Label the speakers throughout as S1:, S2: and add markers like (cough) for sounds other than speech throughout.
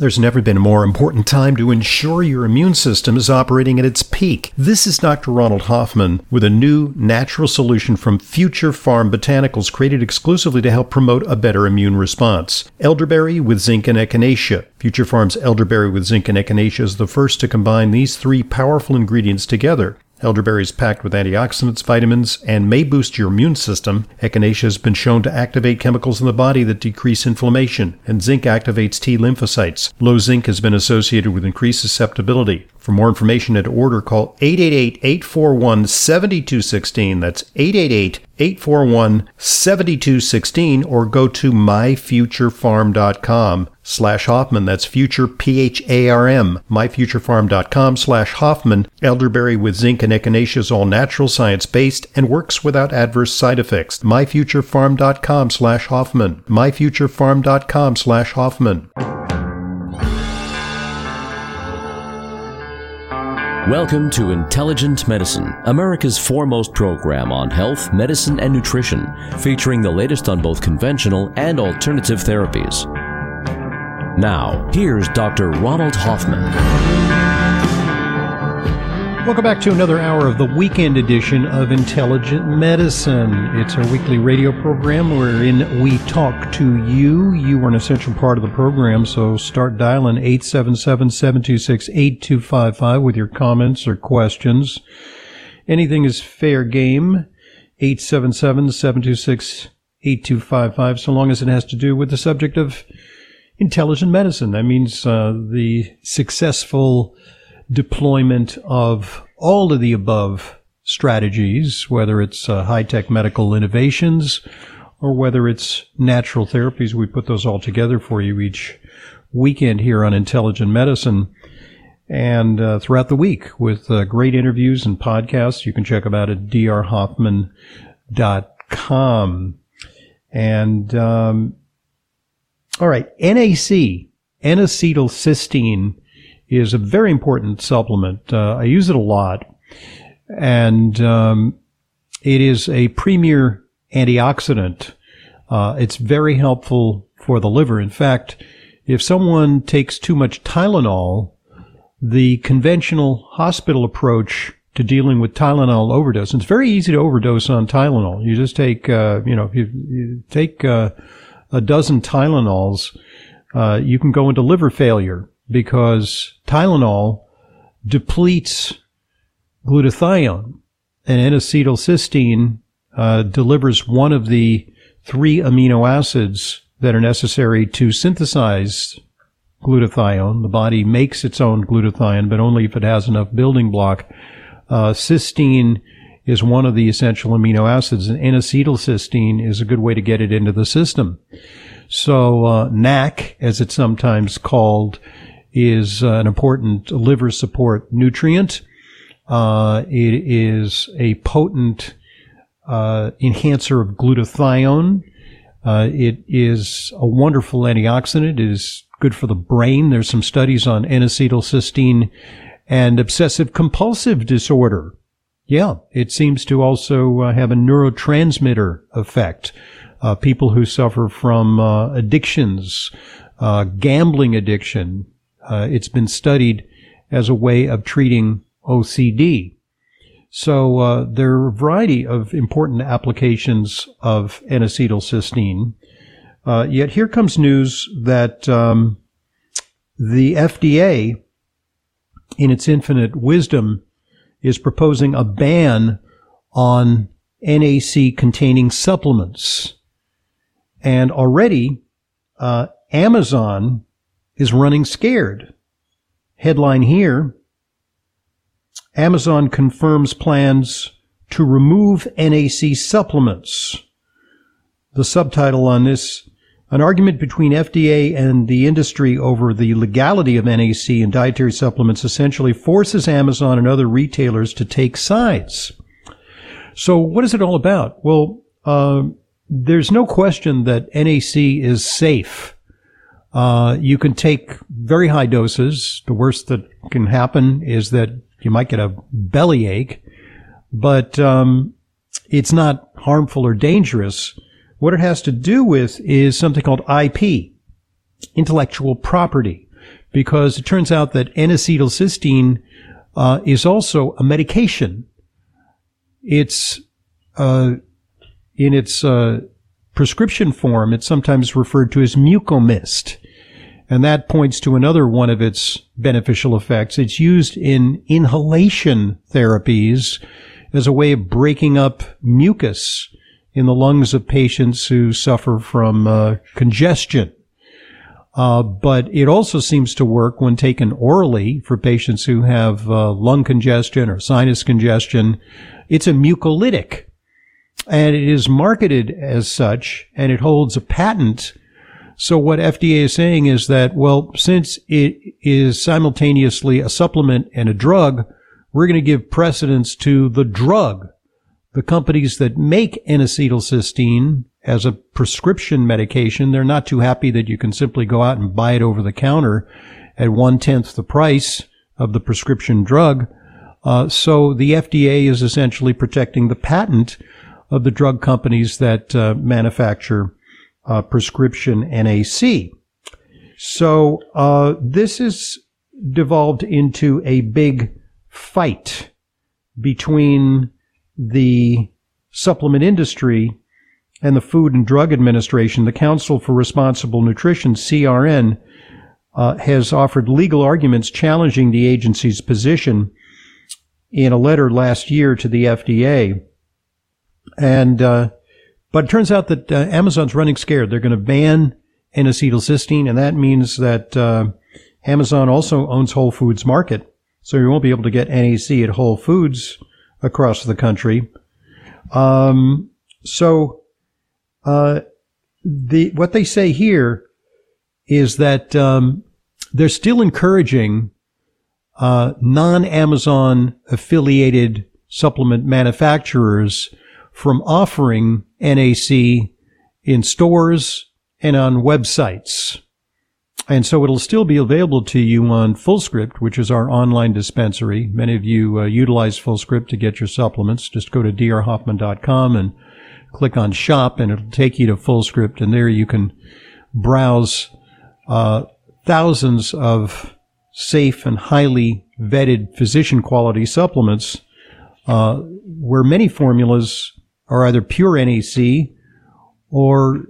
S1: There's never been a more important time to ensure your immune system is operating at its peak. This is Dr. Ronald Hoffman with a new natural solution from Future Pharm Botanicals created exclusively to help promote a better immune response. Elderberry with zinc and echinacea. Future Pharm's elderberry with zinc and echinacea is the first to combine these three powerful ingredients together. Elderberry is packed with antioxidants, vitamins, and may boost your immune system. Echinacea has been shown to activate chemicals in the body that decrease inflammation, and zinc activates T lymphocytes. Low zinc has been associated with increased susceptibility. For more information and order, call 888-841-7216. That's 888-841-7216 or go to myfuturepharm.com slash Hoffman. That's future P-H-A-R-M. Myfuturepharm.com slash Hoffman. Elderberry with zinc and echinacea is all natural, science-based, and works without adverse side effects. Myfuturepharm.com slash Hoffman. Myfuturepharm.com slash Hoffman.
S2: Welcome to Intelligent Medicine, America's foremost program on health, medicine, and nutrition, featuring the latest on both conventional and alternative therapies. Now, here's Dr. Ronald Hoffman.
S1: Welcome back to another hour of the weekend edition of Intelligent Medicine. It's our weekly radio program wherein we talk to you. You are an essential part of the program, so start dialing 877-726-8255 with your comments or questions. Anything is fair game. 877-726-8255, so long as it has to do with the subject of intelligent medicine. That means uh, the successful deployment of all of the above strategies, whether it's uh, high tech medical innovations or whether it's natural therapies. We put those all together for you each weekend here on Intelligent Medicine and uh, throughout the week with uh, great interviews and podcasts. You can check them out at drhoffman.com. And, um, all right, NAC, N-acetylcysteine, is a very important supplement. Uh, I use it a lot, and um, it is a premier antioxidant. Uh, it's very helpful for the liver. In fact, if someone takes too much Tylenol, the conventional hospital approach to dealing with Tylenol overdose, it's very easy to overdose on Tylenol. You just take, uh, you know, you, you take uh, a dozen Tylenols, uh, you can go into liver failure because Tylenol depletes glutathione and N-acetylcysteine uh, delivers one of the three amino acids that are necessary to synthesize glutathione. The body makes its own glutathione, but only if it has enough building block. Uh, cysteine is one of the essential amino acids, and N-acetylcysteine is a good way to get it into the system. So uh, NAC, as it's sometimes called, is uh, an important liver support nutrient. Uh, it is a potent uh, enhancer of glutathione. Uh, it is a wonderful antioxidant. It is good for the brain. There's some studies on N-acetylcysteine and obsessive compulsive disorder. Yeah, it seems to also uh, have a neurotransmitter effect. Uh, people who suffer from addictions, gambling addiction, it's been studied as a way of treating OCD. So uh, there are a variety of important applications of N-acetylcysteine. Uh, yet here comes news that um, the FDA, in its infinite wisdom, is proposing a ban on NAC containing supplements. And already, uh, Amazon is running scared. Headline here Amazon confirms plans to remove NAC supplements. The subtitle on this an argument between FDA and the industry over the legality of NAC and dietary supplements essentially forces Amazon and other retailers to take sides. So, what is it all about? Well, uh, there's no question that NAC is safe uh, you can take very high doses. The worst that can happen is that you might get a bellyache, but um, it's not harmful or dangerous. What it has to do with is something called IP, intellectual property. because it turns out that N-acetylcysteine uh, is also a medication. It's uh, in its uh, prescription form. It's sometimes referred to as mucomyst, and that points to another one of its beneficial effects. It's used in inhalation therapies as a way of breaking up mucus in the lungs of patients who suffer from uh, congestion. Uh, but it also seems to work when taken orally for patients who have uh, lung congestion or sinus congestion. It's a mucolytic and it is marketed as such and it holds a patent. So what FDA is saying is that, well, since it is simultaneously a supplement and a drug, we're going to give precedence to the drug. The companies that make N-acetylcysteine as a prescription medication, they're not too happy that you can simply go out and buy it over the counter at one tenth the price of the prescription drug. Uh, so the FDA is essentially protecting the patent of the drug companies that uh, manufacture uh, prescription NAC. So uh, this is devolved into a big fight between the supplement industry and the Food and Drug Administration. The Council for Responsible Nutrition, CRN, uh, has offered legal arguments challenging the agency's position in a letter last year to the FDA. And, uh, but it turns out that uh, Amazon's running scared. They're going to ban N-acetylcysteine, and that means that uh, Amazon also owns Whole Foods Market. So you won't be able to get NAC at Whole Foods across the country. Um, so, uh, the, what they say here is that, um, they're still encouraging, uh, non-Amazon affiliated supplement manufacturers from offering NAC in stores and on websites. And so it'll still be available to you on FullScript, which is our online dispensary. Many of you uh, utilize FullScript to get your supplements. Just go to drhoffman.com and click on shop and it'll take you to FullScript and there you can browse uh, thousands of safe and highly vetted physician quality supplements uh, where many formulas are either pure NAC or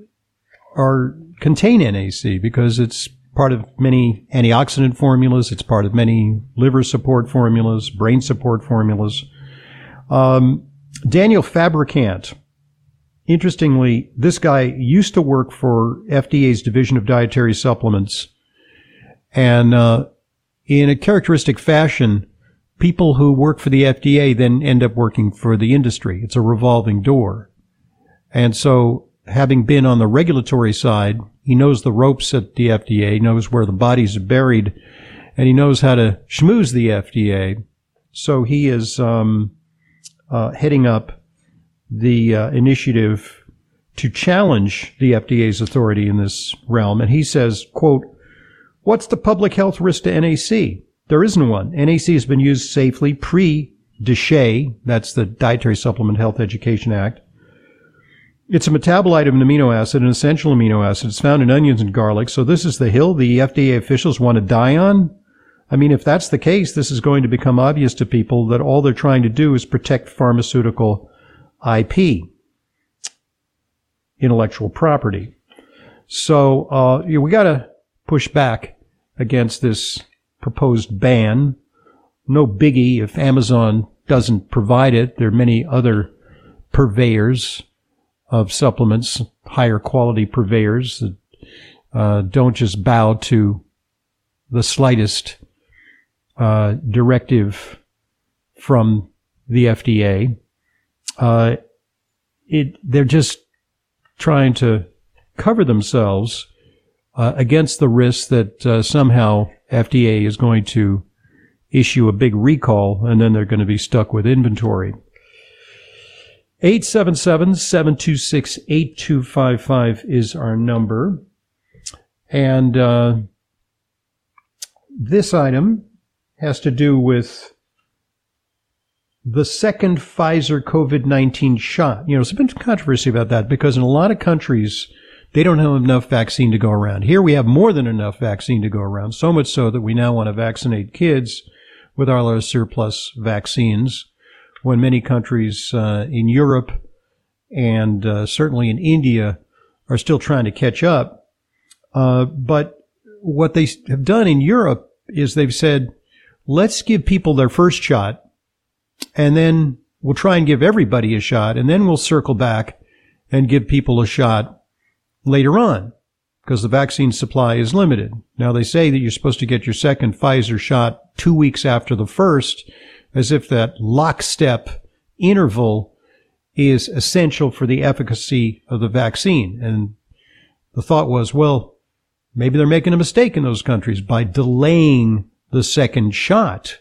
S1: are contain NAC because it's part of many antioxidant formulas. It's part of many liver support formulas, brain support formulas. Um, Daniel Fabricant, interestingly, this guy used to work for FDA's Division of Dietary Supplements, and uh, in a characteristic fashion, people who work for the FDA then end up working for the industry. It's a revolving door. And so having been on the regulatory side, he knows the ropes at the FDA, knows where the bodies are buried, and he knows how to schmooze the FDA. So he is um, uh, heading up the uh, initiative to challenge the FDA's authority in this realm. And he says, quote, what's the public health risk to NAC? There isn't one. NAC has been used safely pre DSHEA, that's the Dietary Supplement Health Education Act, it's a metabolite of an amino acid, an essential amino acid. It's found in onions and garlic. So this is the hill the FDA officials want to die on. I mean, if that's the case, this is going to become obvious to people that all they're trying to do is protect pharmaceutical IP, intellectual property. So, uh, we got to push back against this proposed ban. No biggie if Amazon doesn't provide it. There are many other purveyors of supplements, higher quality purveyors that uh, don't just bow to the slightest uh, directive from the FDA. Uh, it they're just trying to cover themselves uh, against the risk that uh, somehow FDA is going to issue a big recall and then they're going to be stuck with inventory. 877-726-8255 is our number. And uh, this item has to do with the second Pfizer COVID 19 shot. You know, there's been controversy about that because in a lot of countries, they don't have enough vaccine to go around. Here we have more than enough vaccine to go around, so much so that we now want to vaccinate kids with our little surplus vaccines when many countries uh, in Europe and uh, certainly in India are still trying to catch up. Uh, but what they have done in Europe is they've said, let's give people their first shot and then we'll try and give everybody a shot and then we'll circle back and give people a shot later on because the vaccine supply is limited. Now they say that you're supposed to get your second Pfizer shot two weeks after the first as if that lockstep interval is essential for the efficacy of the vaccine. And the thought was, well, maybe they're making a mistake in those countries by delaying the second shot.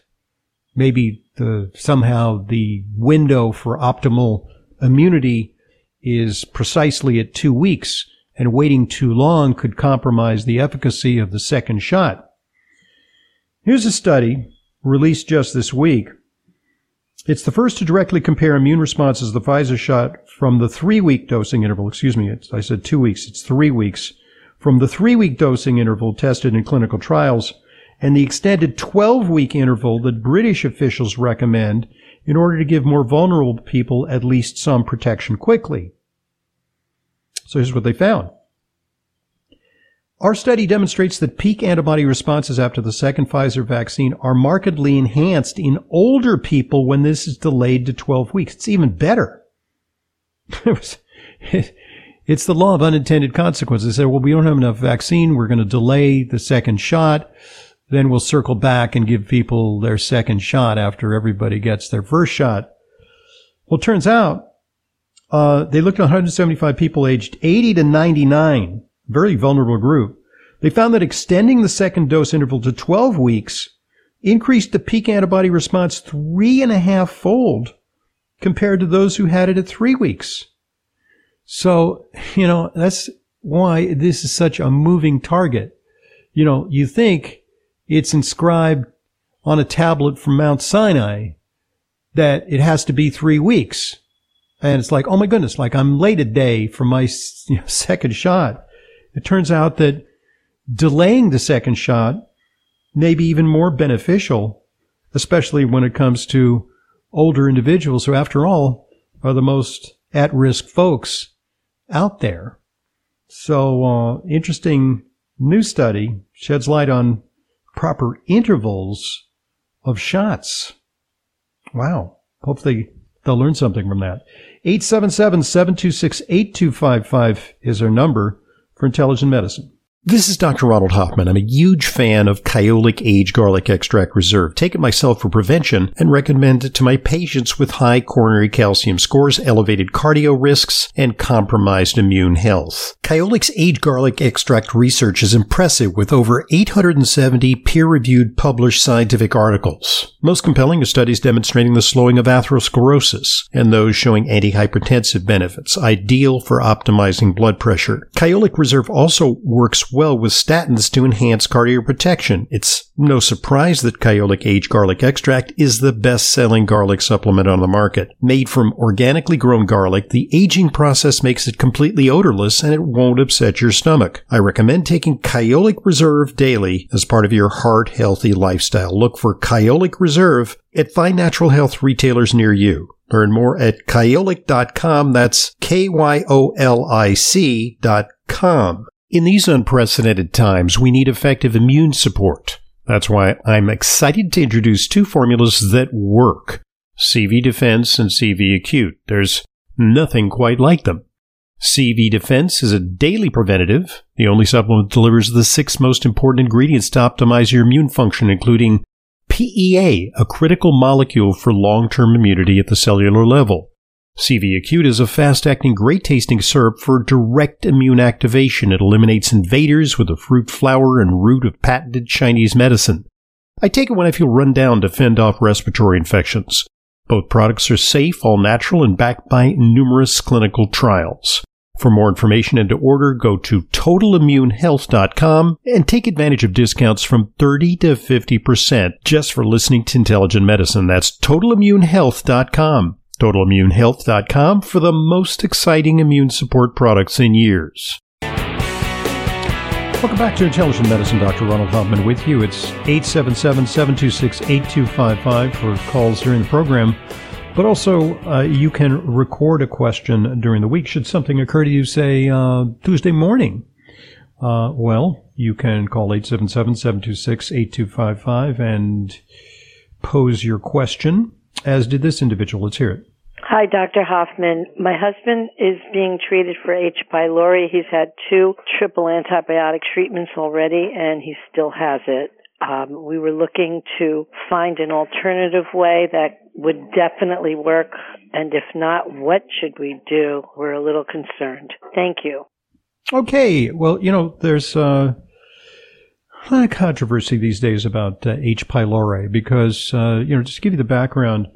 S1: Maybe the, somehow the window for optimal immunity is precisely at two weeks and waiting too long could compromise the efficacy of the second shot. Here's a study released just this week it's the first to directly compare immune responses to the Pfizer shot from the three week dosing interval. Excuse me, I said two weeks. It's three weeks. From the three week dosing interval tested in clinical trials and the extended 12 week interval that British officials recommend in order to give more vulnerable people at least some protection quickly. So here's what they found. Our study demonstrates that peak antibody responses after the second Pfizer vaccine are markedly enhanced in older people when this is delayed to 12 weeks. It's even better. (laughs) (laughs) it's the law of unintended consequences. They say, well, we don't have enough vaccine. We're going to delay the second shot. Then we'll circle back and give people their second shot after everybody gets their first shot. Well, it turns out, uh, they looked at 175 people aged 80 to 99 very vulnerable group. They found that extending the second dose interval to 12 weeks increased the peak antibody response three and a half fold compared to those who had it at three weeks. So, you know, that's why this is such a moving target. You know, you think it's inscribed on a tablet from Mount Sinai that it has to be three weeks. And it's like, oh my goodness, like I'm late a day for my you know, (laughs) second shot. It turns out that delaying the second shot may be even more beneficial, especially when it comes to older individuals who, after all, are the most at risk folks out there. So, uh, interesting new study sheds light on proper intervals of shots. Wow. Hopefully they'll learn something from that. 877 726 8255 is our number for intelligent medicine.
S3: This is Dr. Ronald Hoffman. I'm a huge fan of Kyolic Age Garlic Extract Reserve. Take it myself for prevention and recommend it to my patients with high coronary calcium scores, elevated cardio risks, and compromised immune health. Kyolic's Age Garlic Extract research is impressive with over 870 peer-reviewed published scientific articles. Most compelling are studies demonstrating the slowing of atherosclerosis and those showing antihypertensive benefits, ideal for optimizing blood pressure. Kyolic Reserve also works well with statins to enhance cardioprotection. It's no surprise that Kyolic Age Garlic Extract is the best selling garlic supplement on the market. Made from organically grown garlic, the aging process makes it completely odorless and it won't upset your stomach. I recommend taking Kyolic Reserve daily as part of your heart healthy lifestyle. Look for Kyolic Reserve at fine natural health retailers near you. Learn more at kyolic.com. That's K-Y-O-L-I-C dot com. In these unprecedented times, we need effective immune support. That's why I'm excited to introduce two formulas that work CV Defense and CV Acute. There's nothing quite like them. CV Defense is a daily preventative. The only supplement that delivers the six most important ingredients to optimize your immune function, including PEA, a critical molecule for long term immunity at the cellular level. CV Acute is a fast acting, great tasting syrup for direct immune activation. It eliminates invaders with the fruit flower and root of patented Chinese medicine. I take it when I feel run down to fend off respiratory infections. Both products are safe, all natural, and backed by numerous clinical trials. For more information and to order, go to totalimmunehealth.com and take advantage of discounts from 30 to 50% just for listening to intelligent medicine. That's totalimmunehealth.com totalimmunehealth.com for the most exciting immune support products in years.
S1: Welcome back to Intelligent Medicine. Dr. Ronald Hoffman with you. It's 877 726 8255 for calls during the program. But also, uh, you can record a question during the week should something occur to you, say, uh, Tuesday morning. Uh, well, you can call 877 726 8255 and pose your question, as did this individual. Let's hear it.
S4: Hi, Dr. Hoffman. My husband is being treated for H. pylori. He's had two triple antibiotic treatments already, and he still has it. Um, we were looking to find an alternative way that would definitely work, and if not, what should we do? We're a little concerned. Thank you.
S1: Okay. Well, you know, there's uh, a lot of controversy these days about uh, H. pylori because, uh, you know, just to give you the background,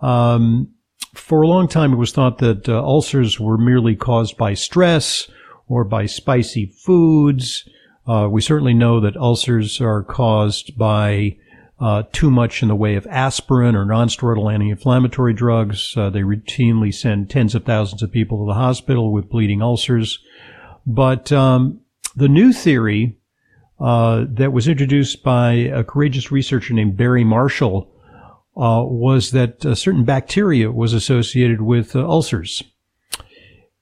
S1: um, for a long time, it was thought that uh, ulcers were merely caused by stress or by spicy foods. Uh, we certainly know that ulcers are caused by uh, too much in the way of aspirin or nonsteroidal anti-inflammatory drugs. Uh, they routinely send tens of thousands of people to the hospital with bleeding ulcers. But um, the new theory uh, that was introduced by a courageous researcher named Barry Marshall uh, was that a certain bacteria was associated with uh, ulcers.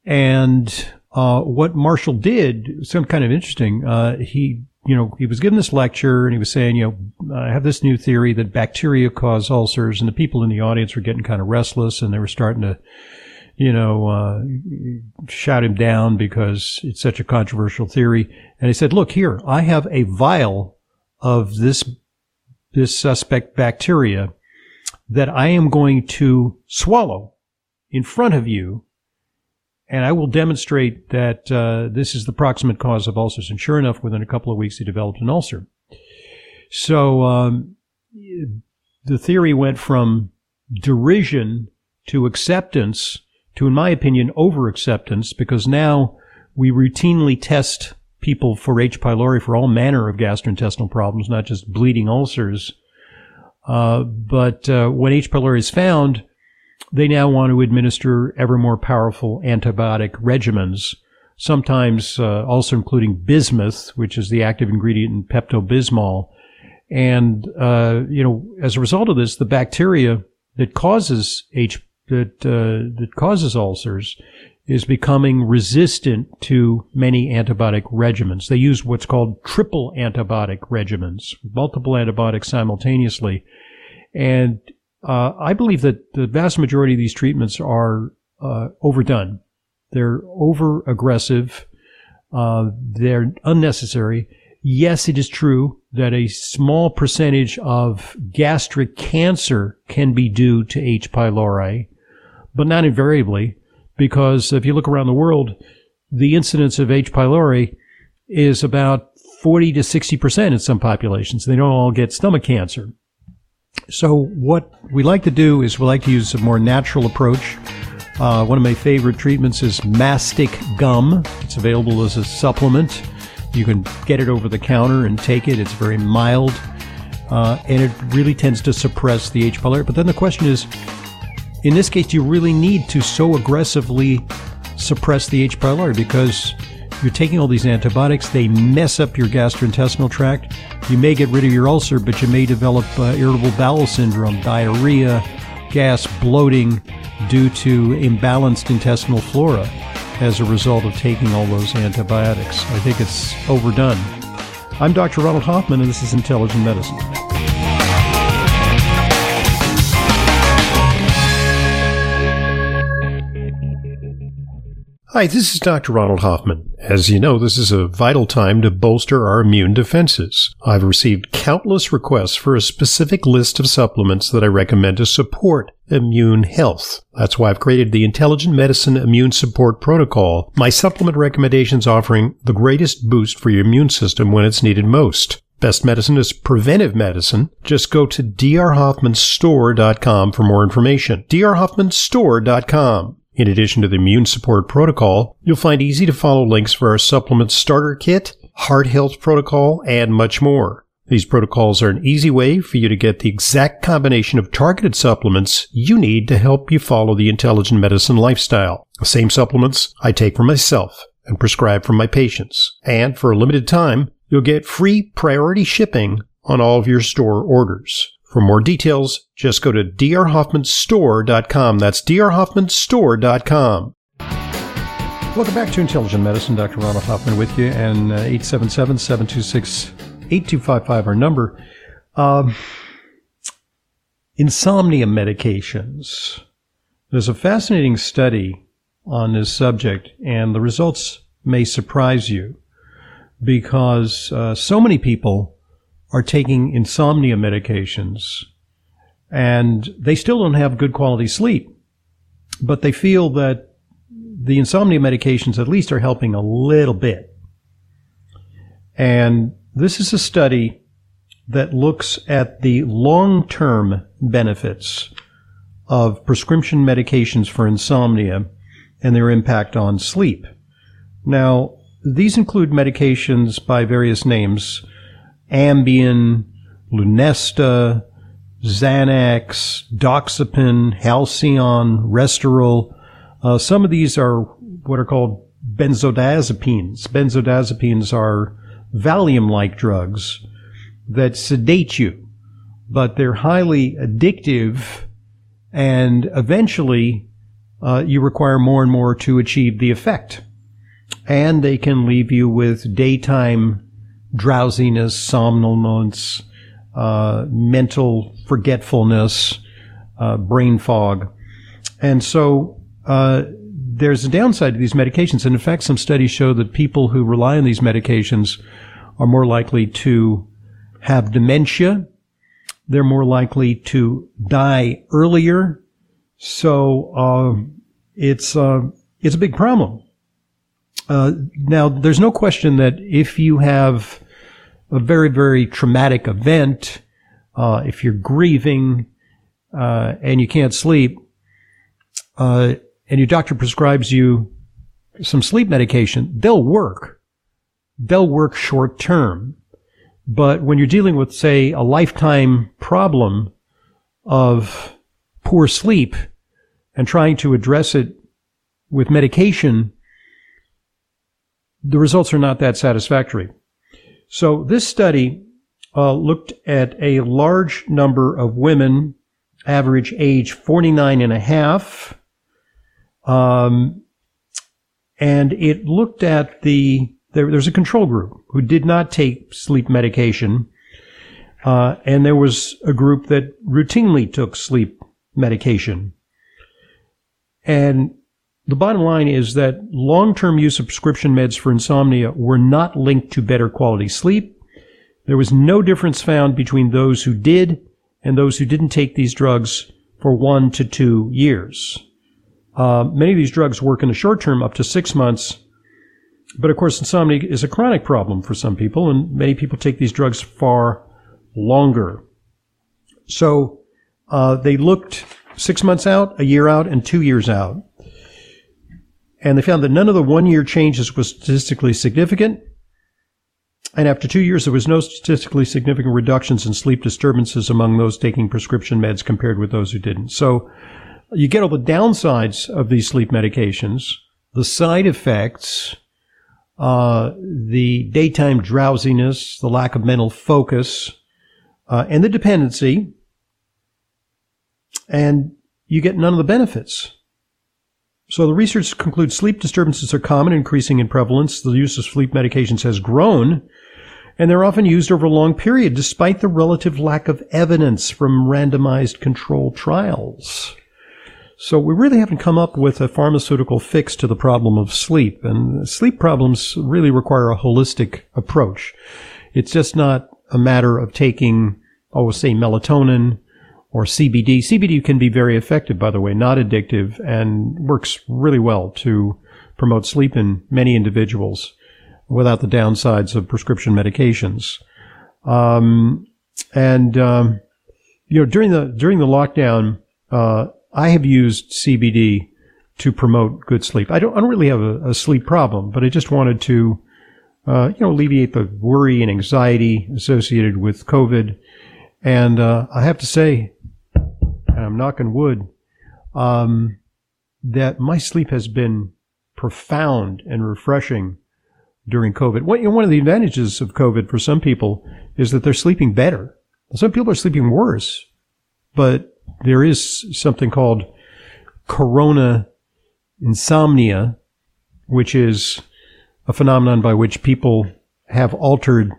S1: And uh, what Marshall did, some kind of interesting. Uh, he, you know, he was given this lecture and he was saying, you know, I have this new theory that bacteria cause ulcers, and the people in the audience were getting kind of restless, and they were starting to, you know, uh, shout him down because it's such a controversial theory. And he said, "Look here, I have a vial of this this suspect bacteria." that I am going to swallow in front of you, and I will demonstrate that uh, this is the proximate cause of ulcers. And sure enough, within a couple of weeks, he developed an ulcer. So um, the theory went from derision to acceptance to, in my opinion, over acceptance because now we routinely test people for H. pylori for all manner of gastrointestinal problems, not just bleeding ulcers. Uh, but uh, when H. pylori is found, they now want to administer ever more powerful antibiotic regimens, sometimes uh, also including bismuth, which is the active ingredient in Pepto Bismol. And, uh, you know, as a result of this, the bacteria that causes H, that, uh, that causes ulcers is becoming resistant to many antibiotic regimens. They use what's called triple antibiotic regimens, multiple antibiotics simultaneously. And uh, I believe that the vast majority of these treatments are uh, overdone. They're over aggressive. Uh, they're unnecessary. Yes, it is true that a small percentage of gastric cancer can be due to H. pylori, but not invariably because if you look around the world, the incidence of H. pylori is about 40 to 60% in some populations. They don't all get stomach cancer. So what we like to do is we like to use a more natural approach. Uh, one of my favorite treatments is mastic gum. It's available as a supplement. You can get it over the counter and take it. It's very mild, uh, and it really tends to suppress the H. pylori. But then the question is, in this case, you really need to so aggressively suppress the H. pylori because you're taking all these antibiotics, they mess up your gastrointestinal tract. You may get rid of your ulcer, but you may develop uh, irritable bowel syndrome, diarrhea, gas, bloating due to imbalanced intestinal flora as a result of taking all those antibiotics. I think it's overdone. I'm Dr. Ronald Hoffman, and this is Intelligent Medicine.
S3: Hi, this is Dr. Ronald Hoffman. As you know, this is a vital time to bolster our immune defenses. I've received countless requests for a specific list of supplements that I recommend to support immune health. That's why I've created the Intelligent Medicine Immune Support Protocol, my supplement recommendations offering the greatest boost for your immune system when it's needed most. Best medicine is preventive medicine. Just go to drhoffmanstore.com for more information. drhoffmanstore.com. In addition to the immune support protocol, you'll find easy to follow links for our supplement starter kit, heart health protocol, and much more. These protocols are an easy way for you to get the exact combination of targeted supplements you need to help you follow the intelligent medicine lifestyle. The same supplements I take for myself. and prescribe for my patients. And for a limited time, you'll get free priority shipping on all of your store orders. For more details, just go to drhoffmanstore.com. That's drhoffmanstore.com.
S1: Welcome back to Intelligent Medicine. Dr. Ronald Hoffman with you, and uh, 877 726 8255, our number. Um, insomnia medications. There's a fascinating study on this subject, and the results may surprise you because uh, so many people are taking insomnia medications and they still don't have good quality sleep, but they feel that the insomnia medications at least are helping a little bit. And this is a study that looks at the long term benefits of prescription medications for insomnia and their impact on sleep. Now, these include medications by various names Ambien, Lunesta, Xanax, Doxepin, Halcion, Restoril. Uh, some of these are what are called benzodiazepines. Benzodiazepines are Valium-like drugs that sedate you, but they're highly addictive and eventually uh, you require more and more to achieve the effect. And they can leave you with daytime drowsiness, somnolence, uh, mental forgetfulness, uh, brain fog. And so uh, there's a downside to these medications. And in fact, some studies show that people who rely on these medications are more likely to have dementia. They're more likely to die earlier so uh, it's uh, it's a big problem. Uh, now, there's no question that if you have a very very traumatic event, uh, if you're grieving uh, and you can't sleep, uh, and your doctor prescribes you some sleep medication, they'll work. They'll work short term. But when you're dealing with, say, a lifetime problem of poor sleep, and trying to address it with medication, the results are not that satisfactory. So this study uh, looked at a large number of women, average age 49 and a half, um, and it looked at the there, there's a control group who did not take sleep medication, uh, and there was a group that routinely took sleep medication. And the bottom line is that long-term use of prescription meds for insomnia were not linked to better quality sleep. There was no difference found between those who did and those who didn't take these drugs for one to two years. Uh, many of these drugs work in the short term, up to six months. But of course, insomnia is a chronic problem for some people, and many people take these drugs far longer. So uh, they looked six months out, a year out, and two years out. And they found that none of the one year changes was statistically significant. And after two years, there was no statistically significant reductions in sleep disturbances among those taking prescription meds compared with those who didn't. So you get all the downsides of these sleep medications, the side effects, uh, the daytime drowsiness, the lack of mental focus, uh, and the dependency and you get none of the benefits. So the research concludes sleep disturbances are common, increasing in prevalence. The use of sleep medications has grown, and they're often used over a long period, despite the relative lack of evidence from randomized controlled trials. So we really haven't come up with a pharmaceutical fix to the problem of sleep, and sleep problems really require a holistic approach. It's just not a matter of taking, oh, say melatonin or CBD. CBD can be very effective, by the way, not addictive and works really well to promote sleep in many individuals without the downsides of prescription medications. Um, and, um, you know, during the, during the lockdown, uh, I have used CBD to promote good sleep. I don't, I don't really have a, a sleep problem, but I just wanted to, uh, you know, alleviate the worry and anxiety associated with COVID. And, uh, I have to say, and I'm knocking wood, um, that my sleep has been profound and refreshing during COVID. One, one of the advantages of COVID for some people is that they're sleeping better. Some people are sleeping worse, but there is something called corona insomnia, which is a phenomenon by which people have altered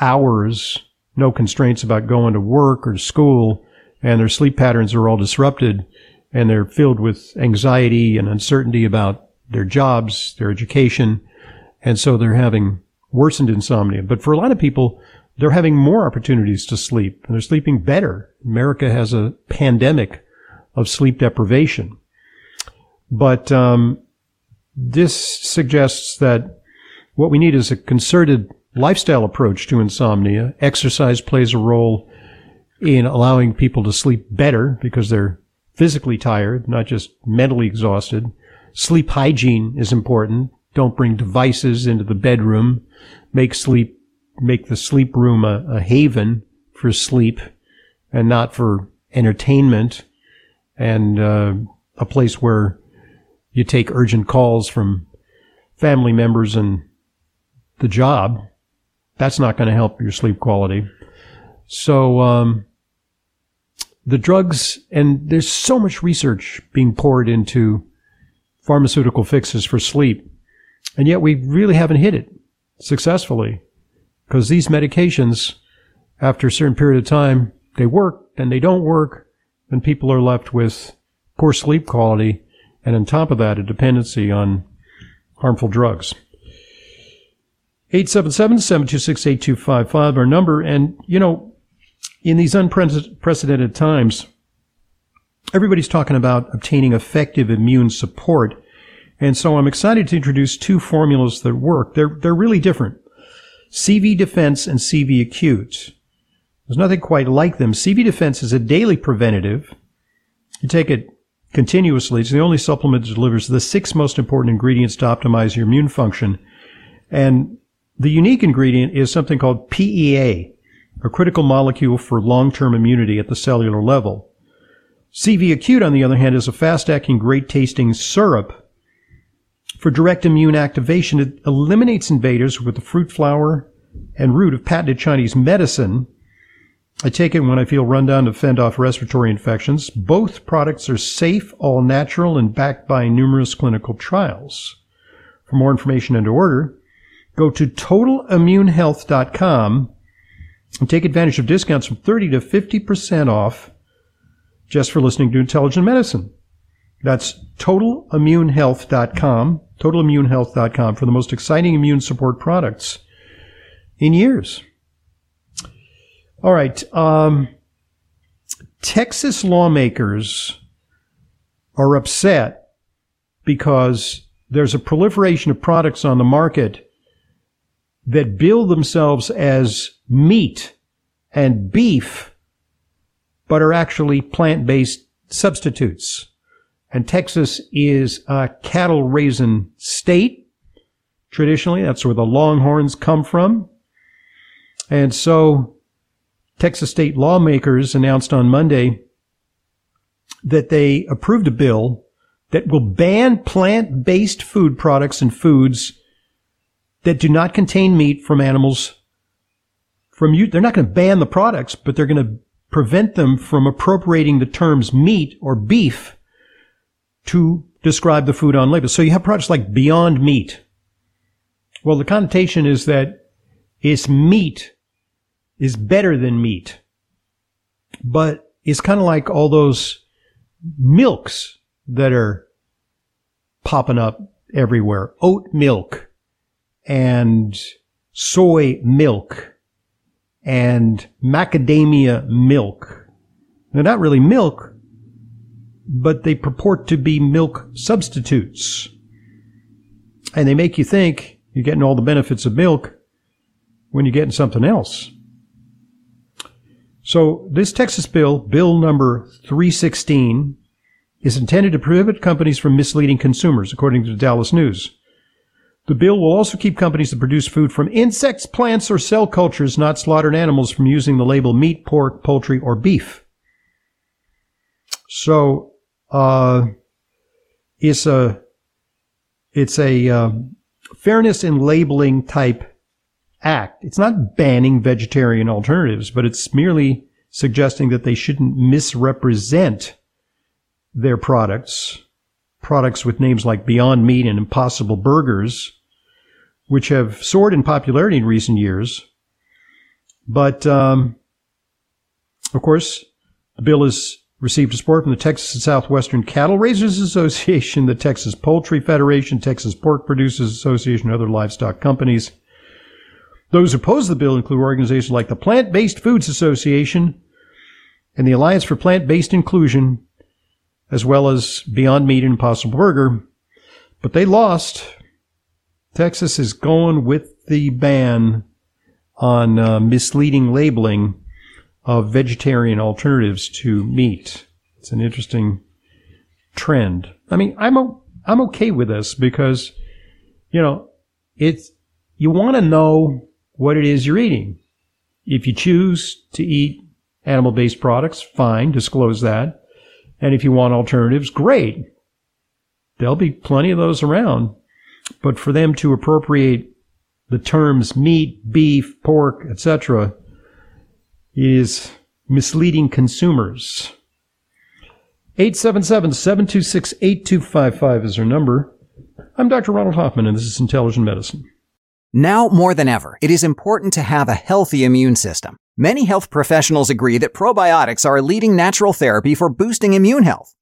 S1: hours, no constraints about going to work or school, and their sleep patterns are all disrupted, and they're filled with anxiety and uncertainty about their jobs, their education, and so they're having worsened insomnia. But for a lot of people, they're having more opportunities to sleep and they're sleeping better. America has a pandemic of sleep deprivation. But um, this suggests that what we need is a concerted lifestyle approach to insomnia. Exercise plays a role in allowing people to sleep better because they're physically tired, not just mentally exhausted. Sleep hygiene is important. Don't bring devices into the bedroom. Make sleep, make the sleep room a, a haven for sleep and not for entertainment and uh, a place where you take urgent calls from family members and the job. That's not going to help your sleep quality. So, um, the drugs, and there's so much research being poured into pharmaceutical fixes for sleep. And yet we really haven't hit it successfully because these medications, after a certain period of time, they work, then they don't work, and people are left with poor sleep quality, and on top of that, a dependency on harmful drugs. 877-726-8255, our number. And, you know, in these unprecedented times, everybody's talking about obtaining effective immune support. And so I'm excited to introduce two formulas that work. They're, they're really different. CV Defense and CV Acute. There's nothing quite like them. CV Defense is a daily preventative. You take it continuously. It's the only supplement that delivers the six most important ingredients to optimize your immune function. And the unique ingredient is something called PEA, a critical molecule for long-term immunity at the cellular level. CV Acute, on the other hand, is a fast-acting, great-tasting syrup for direct immune activation. It eliminates invaders with the fruit flower and root of patented Chinese medicine. I take it when I feel run down to fend off respiratory infections. Both products are safe, all natural, and backed by numerous clinical trials. For more information and to order, go to totalimmunehealth.com and take advantage of discounts from 30 to 50% off just for listening to Intelligent Medicine. That's totalimmunehealth.com, totalimmunehealth.com for the most exciting immune support products in years. All right. Um, Texas lawmakers are upset because there's a proliferation of products on the market that bill themselves as meat and beef but are actually plant-based substitutes. And Texas is a cattle raising state. Traditionally, that's where the longhorns come from. And so Texas state lawmakers announced on Monday that they approved a bill that will ban plant-based food products and foods that do not contain meat from animals from you. They're not going to ban the products, but they're going to prevent them from appropriating the terms meat or beef to describe the food on label. So you have products like Beyond Meat. Well, the connotation is that its meat is better than meat, but it's kind of like all those milks that are popping up everywhere. Oat milk and soy milk and macadamia milk. They're not really milk, but they purport to be milk substitutes. And they make you think you're getting all the benefits of milk when you're getting something else. So this Texas bill, bill number 316, is intended to prohibit companies from misleading consumers, according to the Dallas News. The bill will also keep companies that produce food from insects, plants, or cell cultures not slaughtered animals from using the label meat, pork, poultry, or beef. So, uh, it's a it's a uh, fairness in labeling type act. It's not banning vegetarian alternatives, but it's merely suggesting that they shouldn't misrepresent their products, products with names like Beyond Meat and Impossible Burgers, which have soared in popularity in recent years. But, um, of course, the bill has received support from the Texas and Southwestern Cattle Raisers Association, the Texas Poultry Federation, Texas Pork Producers Association, and other livestock companies. Those who oppose the bill include organizations like the Plant Based Foods Association and the Alliance for Plant Based Inclusion, as well as Beyond Meat and Impossible Burger. But they lost. Texas is going with the ban on uh, misleading labeling of vegetarian alternatives to meat. It's an interesting trend. I mean, I'm o- I'm okay with this because, you know, it's you want to know what it is you're eating. If you choose to eat animal based products, fine, disclose that. And if you want alternatives, great. There'll be plenty of those around. But for them to appropriate the terms meat, beef, pork, etc., is misleading consumers. 877-726-8255 is our number. I'm Dr. Ronald Hoffman, and this is Intelligent Medicine.
S5: Now more than ever, it is important to have a healthy immune system. Many health professionals agree that probiotics are a leading natural therapy for boosting immune health.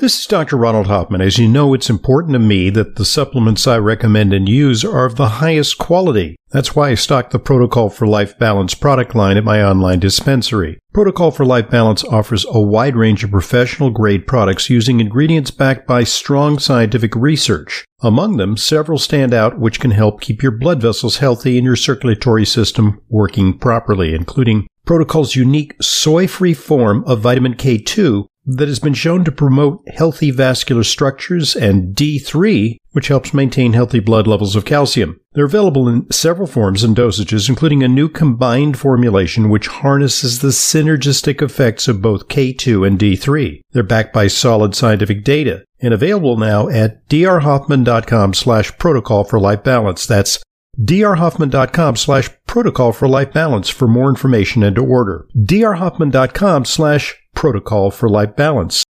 S3: This is Dr. Ronald Hoffman. As you know, it's important to me that the supplements I recommend and use are of the highest quality. That's why I stock the Protocol for Life Balance product line at my online dispensary. Protocol for Life Balance offers a wide range of professional grade products using ingredients backed by strong scientific research. Among them, several stand out which can help keep your blood vessels healthy and your circulatory system working properly, including Protocol's unique soy-free form of vitamin K2 that has been shown to promote healthy vascular structures and D3, which helps maintain healthy blood levels of calcium. They're available in several forms and dosages, including a new combined formulation which harnesses the synergistic effects of both K2 and D3. They're backed by solid scientific data and available now at drhoffman.com slash protocol for life balance. That's drhoffman.com slash protocol for life balance for more information and to order. drhoffman.com slash protocol for life balance.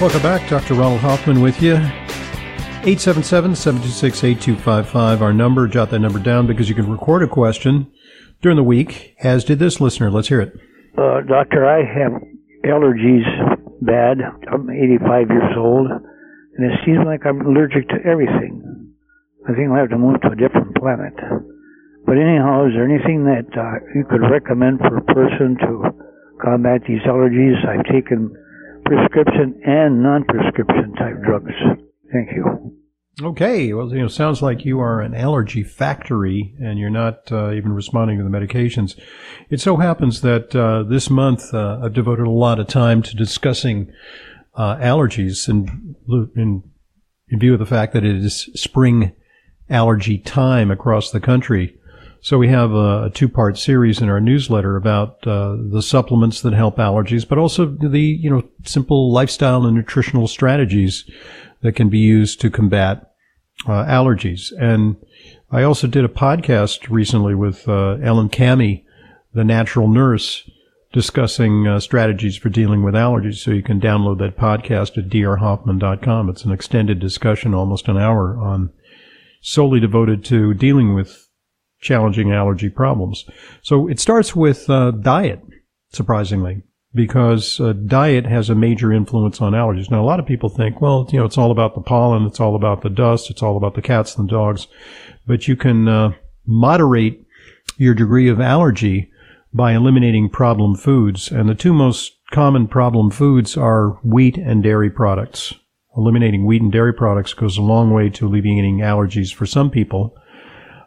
S1: Welcome back. Dr. Ronald Hoffman with you. 877-726-8255, our number. Jot that number down because you can record a question during the week, as did this listener. Let's hear it.
S6: Uh, doctor, I have allergies bad. I'm 85 years old, and it seems like I'm allergic to everything. I think I'll have to move to a different planet. But anyhow, is there anything that uh, you could recommend for a person to combat these allergies? I've taken prescription and non-prescription type drugs. Thank you.
S1: Okay, well, you know, sounds like you are an allergy factory and you're not uh, even responding to the medications. It so happens that uh, this month uh, I've devoted a lot of time to discussing uh, allergies in, in, in view of the fact that it is spring allergy time across the country. So we have a, two-part series in our newsletter about uh, the supplements that help allergies, but also the you know simple lifestyle and nutritional strategies that can be used to combat uh, allergies. And I also did a podcast recently with uh, Ellen Kamhi, the natural nurse, discussing uh, strategies for dealing with allergies. So you can download that podcast at drhoffman.com. It's an extended discussion, almost an hour, on solely devoted to dealing with challenging allergy problems. So it starts with uh, diet, surprisingly. because uh, diet has a major influence on allergies. Now, a lot of people think, well, you know, it's all about the pollen, it's all about the dust, it's all about the cats and the dogs, but you can uh, moderate your degree of allergy by eliminating problem foods. And the two most common problem foods are wheat and dairy products. Eliminating wheat and dairy products goes a long way to alleviating allergies for some people.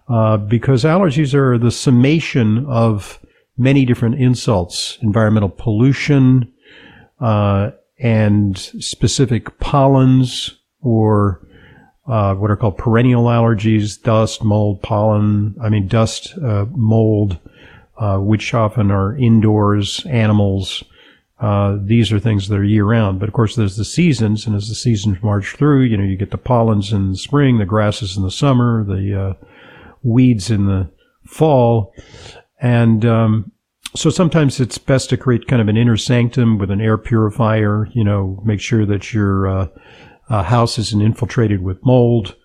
S1: Uh, because allergies are the summation of many different insults, environmental pollution, uh, and specific pollens or uh, what are called perennial allergies, dust, mold, pollen, I mean, dust, uh, mold, uh, which often are indoors, animals. Uh, these are things that are year round. But of course, there's the seasons, and as the seasons march through, you know, you get the pollens in the spring, the grasses in the summer, the uh, weeds in the fall. And um, so sometimes it's best to create kind of an inner sanctum with an air purifier, you know, make sure that your uh, uh, house isn't infiltrated with mold.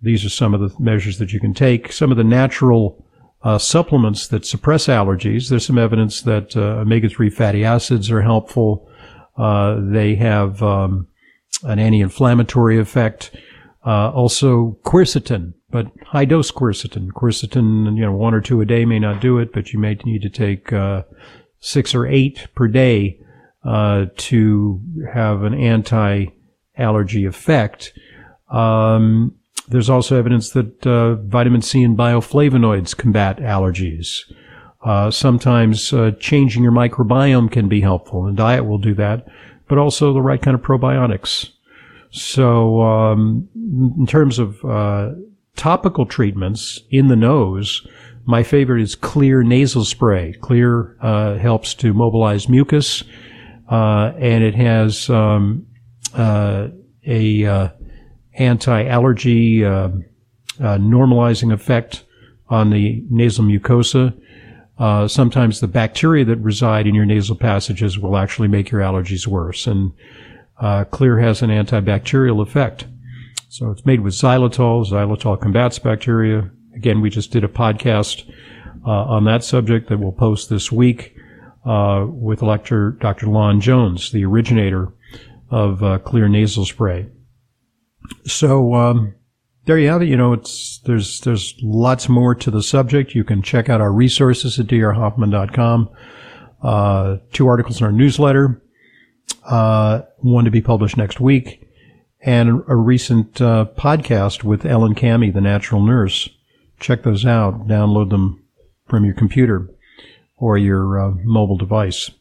S1: These are some of the measures that you can take. Some of the natural uh, supplements that suppress allergies. There's some evidence that uh, omega-3 fatty acids are helpful. Uh, they have um, an anti-inflammatory effect. Uh, also, quercetin, but high dose quercetin. Quercetin, you know, one or two a day may not do it, but you may need to take uh, six or eight per day uh, to have an anti-allergy effect. Um, there's also evidence that uh, vitamin C and bioflavonoids combat allergies. Uh, sometimes uh, changing your microbiome can be helpful, and diet will do that, but also the right kind of probiotics. So, um, in terms of uh, topical treatments in the nose, my favorite is Xlear nasal spray. Xlear uh, helps to mobilize mucus, uh, and it has um, a anti-allergy uh, uh, normalizing effect on the nasal mucosa. Uh, sometimes the bacteria that reside in your nasal passages will actually make your allergies worse. And uh, Xlear has an antibacterial effect. So it's made with xylitol. Xylitol combats bacteria. Again, we just did a podcast uh, on that subject that we'll post this week uh, with Dr. Dr. Lon Jones, the originator of Xlear nasal spray. So um, there you have it. You know, it's there's there's lots more to the subject. You can check out our resources at drhoffman.com. Uh, two articles in our newsletter, uh, one to be published next week, and a recent uh, podcast with Ellen Kamhi, the natural nurse. Check those out. Download them from your computer or your uh, mobile device.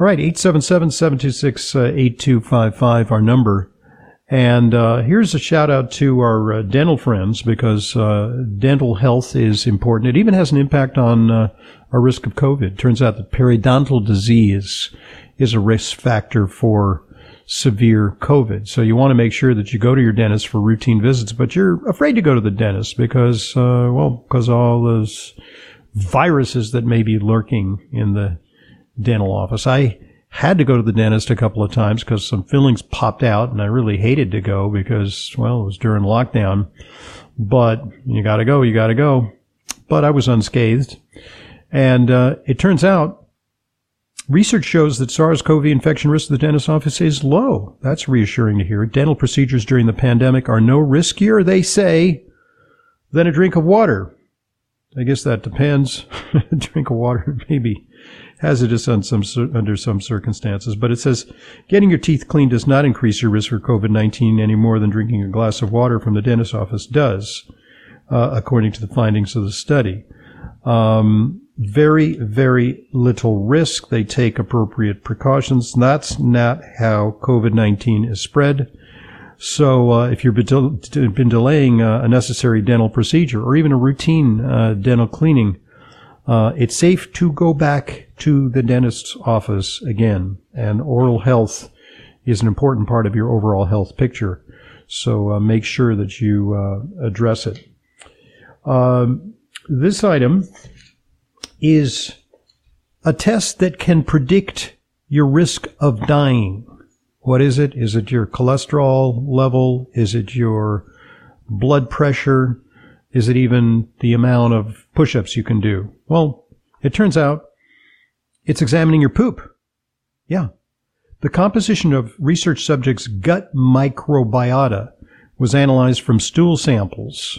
S1: All right, 877-726-8255, our number. And uh, here's a shout out to our uh, dental friends because uh, dental health is important. It even has an impact on uh, our risk of COVID. Turns out that periodontal disease is a risk factor for severe COVID. So you want to make sure that you go to your dentist for routine visits, but you're afraid to go to the dentist because, uh, well, because all those viruses that may be lurking in the dental office. I had to go to the dentist a couple of times because some fillings popped out and I really hated to go because, well, it was during lockdown. But you gotta go, you gotta go. But I was unscathed. And uh, it turns out research shows that SARS-CoV infection risk of the dentist office is low. That's reassuring to hear. Dental procedures during the pandemic are no riskier, they say, than a drink of water. I guess that depends. (laughs) a drink of water, (laughs) maybe hazardous on some, under some circumstances. But it says getting your teeth cleaned does not increase your risk for COVID-19 any more than drinking a glass of water from the dentist office does, uh, according to the findings of the study. Um, very, very little risk. They take appropriate precautions. That's not how COVID-19 is spread. So uh, if you've been, delaying uh, a necessary dental procedure or even a routine uh, dental cleaning, uh, it's safe to go back to the dentist's office again. And oral health is an important part of your overall health picture. So uh, make sure that you uh, address it. Um, this item is a test that can predict your risk of dying. What is it? Is it your cholesterol level? Is it your blood pressure? Is it even the amount of push-ups you can do? Well, it turns out it's examining your poop. Yeah. The composition of research subjects' gut microbiota was analyzed from stool samples.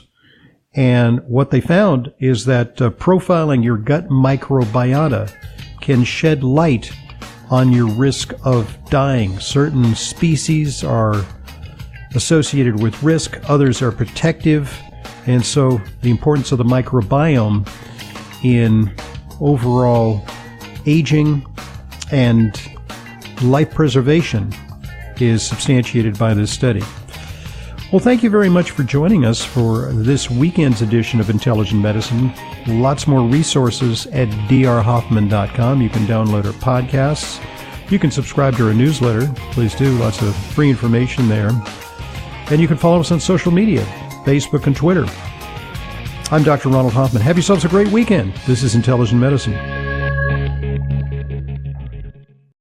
S1: And what they found is that uh, profiling your gut microbiota can shed light on your risk of dying. Certain species are associated with risk, others are protective. And so the importance of the microbiome in overall aging and life preservation is substantiated by this study. Well, thank you very much for joining us for this weekend's edition of Intelligent Medicine. Lots more resources at drhoffman.com. You can download our podcasts. You can subscribe to our newsletter. Please do. Lots of free information there. And you can follow us on social media Facebook and Twitter. I'm Dr. Ronald Hoffman. Have yourselves a great weekend. This is Intelligent Medicine.